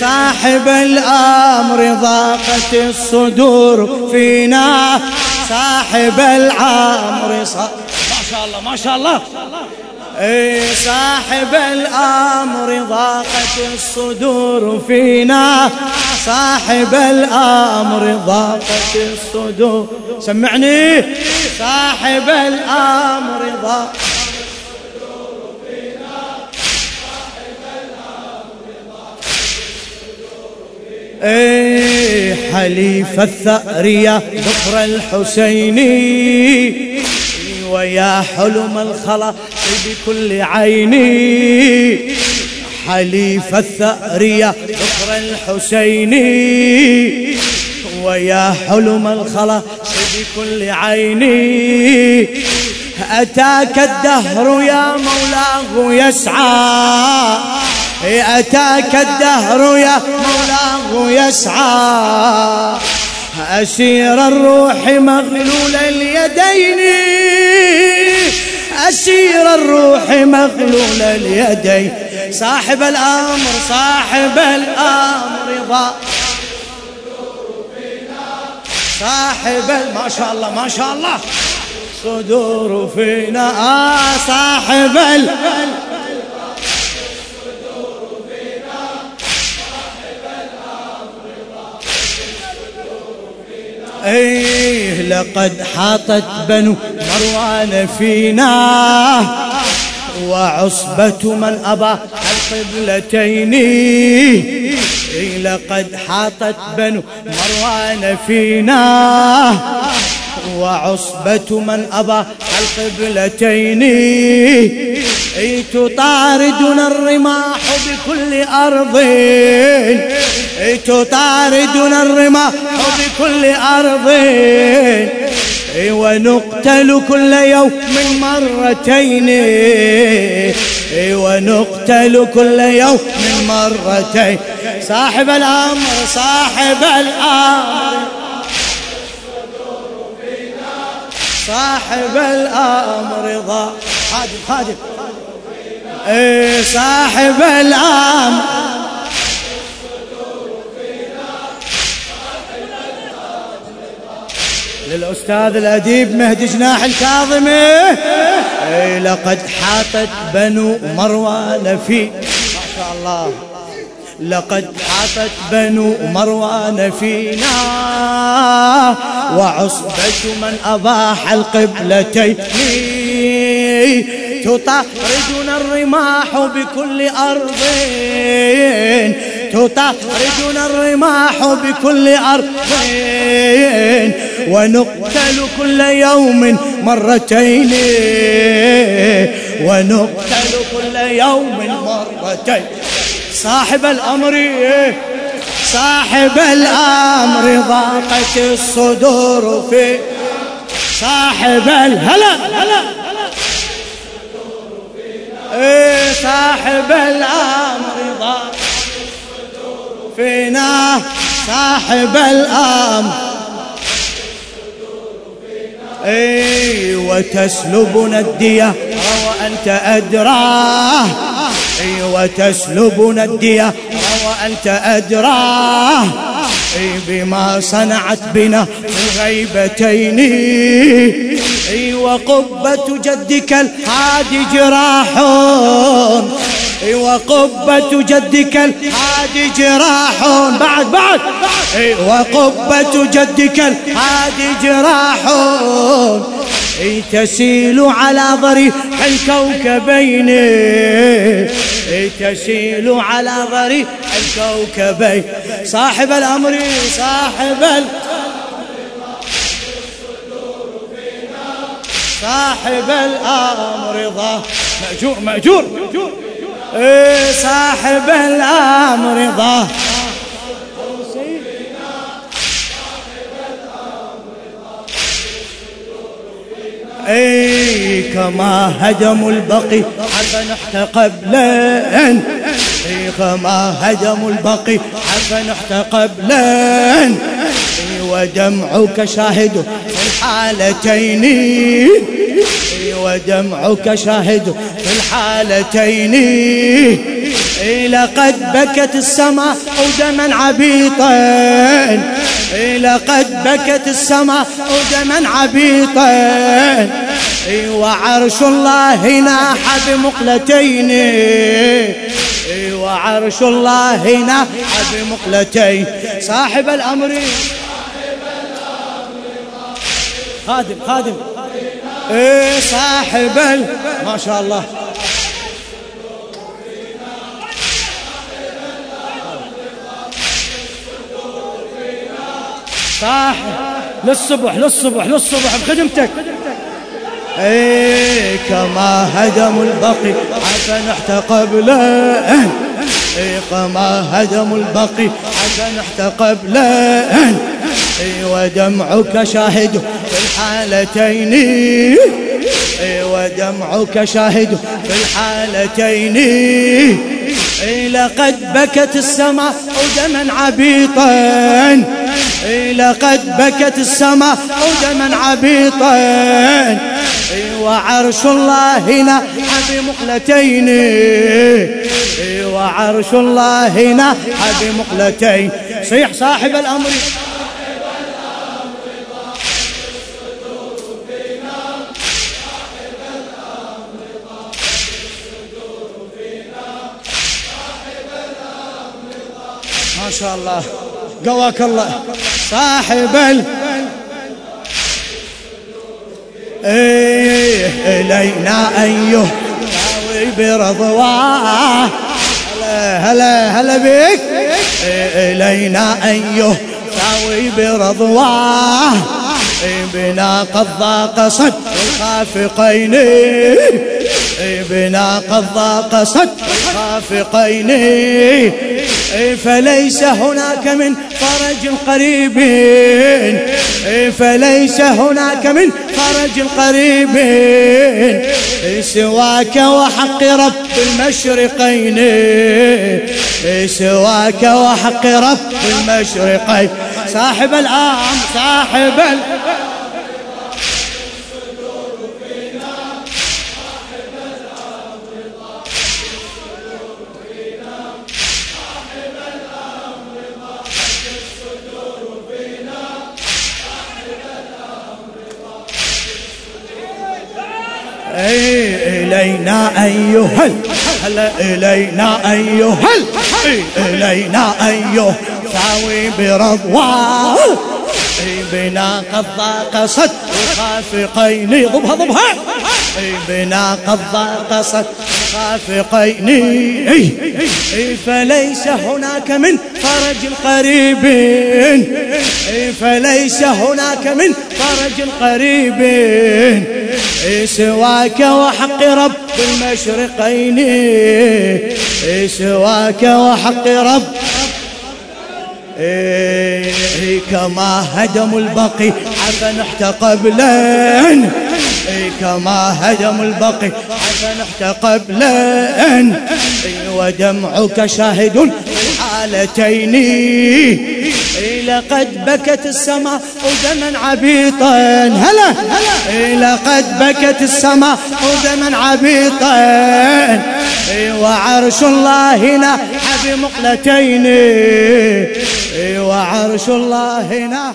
صاحب الأمر ضاقت الصدور فينا. صاحب الأمر صاحب ما شاء الله ما شاء الله. إي صاحب الأمر ضاقت الصدور فينا. صاحب الأمر ضاقت الصدور. سمعني. صاحب الأمر ضاقت إيه حليف الثأرية ظفر الحسيني. ويا حلم الخلا بكل عيني. حليف الثأرية ظفر الحسيني. ويا حلم الخلا بكل عيني. أتاك الدهر يا مولاه يسعى. أتاك الدهر يا مولاه يسعى. أسير الروح مغلول اليدين. أسير الروح مغلول اليدين. صاحب الأمر صاحب الأمر ضاء صاحب ما شاء الله ما شاء الله. صدور فينا آه صاحب الأمر إيه لقد حاطت بنو مروان فينا. وعصبة من أبى القبلتين. إيه لقد حاطت بنو مروان فينا. وعصبة من أبى القبلتين. اي تطاردنا الرماح بكل أرض؟ اي تطاردنا الرماح بكل أرض؟ أي ونقتل كل يوم مرتين؟ أي ونقتل كل يوم مرتين؟ صاحب الأمر صاحب الأمر. صاحب الأمر ضاع. خادم خادم. إيه صاحب الأمر للأستاذ الأديب مهدي جناح الكاظمي. إيه لقد حاطت بنو مروان في ما شاء الله. لقد حاطت بنو مروان فينا وعصبة من أباح القبلتين. تطاردنا الرماح بكل أرض. تطاردنا الرماح بكل أرض. ونقتل كل يوم مرتين. ونقتل كل يوم مرتين. صاحب الأمر صاحب الأمر ضاقت الصدور في. صاحب الهلا هلا صاحب الأمر ضاقت فينا صاحب الأمر. اي وتسلبنا الدية. وأنت أدراه اي وتسلبنا الدية. وأنت أدراه أي بما صنعت بنا الغيبتين. اي وقبة جدك الهادي جراح أي وقبة جدك الهادي جراح بعد بعد. أي وقبة جدك الهادي جراح أي تسيل على ضريح الكوكبين. أي تسيل على ضريح الكوكبين. صاحب الأمر صاحب الامر صاحب الأمر ضا مأجور مأجور. إيه صاحب الأمر ضا اي كما هدموا البقي. حتى نحت قبلين اي كما هدموا البقي. حتى نحت قبلين ودمعك شاهد. في الحالتين ودمعك شاهد في الحالتين. لقد بكت السماء ودما عبيطا. لقد بكت السماء ودما عبيطا. وعرش الله ناح بمقلتين. وعرش الله ناح بمقلتين. صاحب الأمر خادم خادم. إيه صاحب ما شاء الله. صاحب. للصبح للصبح للصبح بخدمتك. إيه كما هدم البقي عفن احتقبله. إيه كما هدم البقي عفن احتقبله. ودمعك شاهد الحالتين. ودمعك شاهد في الحالتين. لقد بكت السماء ودما عبيطا. لقد بكت السماء ودما عبيطا. وعرش الله هنا بمقلتين وعرش الله هنا بمقلتين صيح صاحب الأمر. ما شاء الله. قواك الله. صاحب ال إيه إلينا أيوه. داوي برضواه هلا هلا هلا بك إيه إلينا أيوه. داوي برضواه بنا قد ضاق صد الخافقين. بنا قد ضاق صد الخافقين فليس هناك من فرج قريب. فليس هناك من فرج قريب. سواك وحق رب المشرقين. سواك وحق رب المشرقين. صاحب الأمر صاحب الأمر إلينا أيها هلا إلينا أيها إلينا أيها ثاوي برضواه. بنا قد ضاق صد الخافقين ضبها ضبها. بنا قد ضاق صد الخافقين فليس هناك من فرج قريب فليس هناك من فرج قريب سواك وحق رب المشرقين. سواك وحق رب. إيه كما هدم البقي عفن احتقبلن إيه كما هدم البقي عفن احتقبلن إيه ودمعك شاهد الحالتين. لقد بكت السماء ودما عبيطا. هلا لقد بكت السماء ودما عبيطا. وعرش الله هنا بمقلتين. وعرش الله هنا